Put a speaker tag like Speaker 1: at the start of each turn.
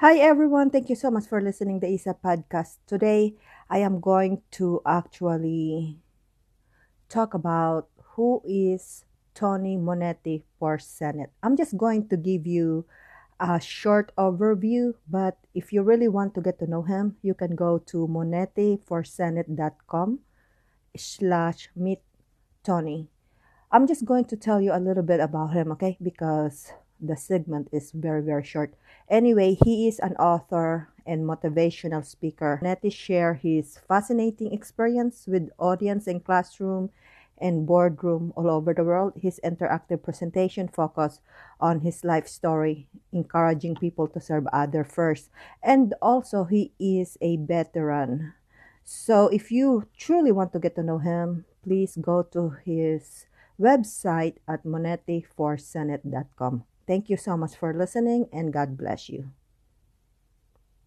Speaker 1: Hi everyone, thank you so much for listening to the ISA podcast. Today I am going to actually talk about who is Tony Monetti for Senate. I'm just going to give you a short overview, but if you really want to get to know him, you can go to monettiforsenate.com slash meet Tony. I'm just going to tell you a little bit about him, okay? Because the segment is very, very short. Anyway, he is an author and motivational speaker. Nettie share his fascinating experience with audience in classroom and boardroom all over the world. His interactive presentation focus on his life story, encouraging people to serve other first. And also he is a veteran. So if you truly want to get to know him, please go to his website at monettiforsenate.com. Thank you so much for listening and God bless you.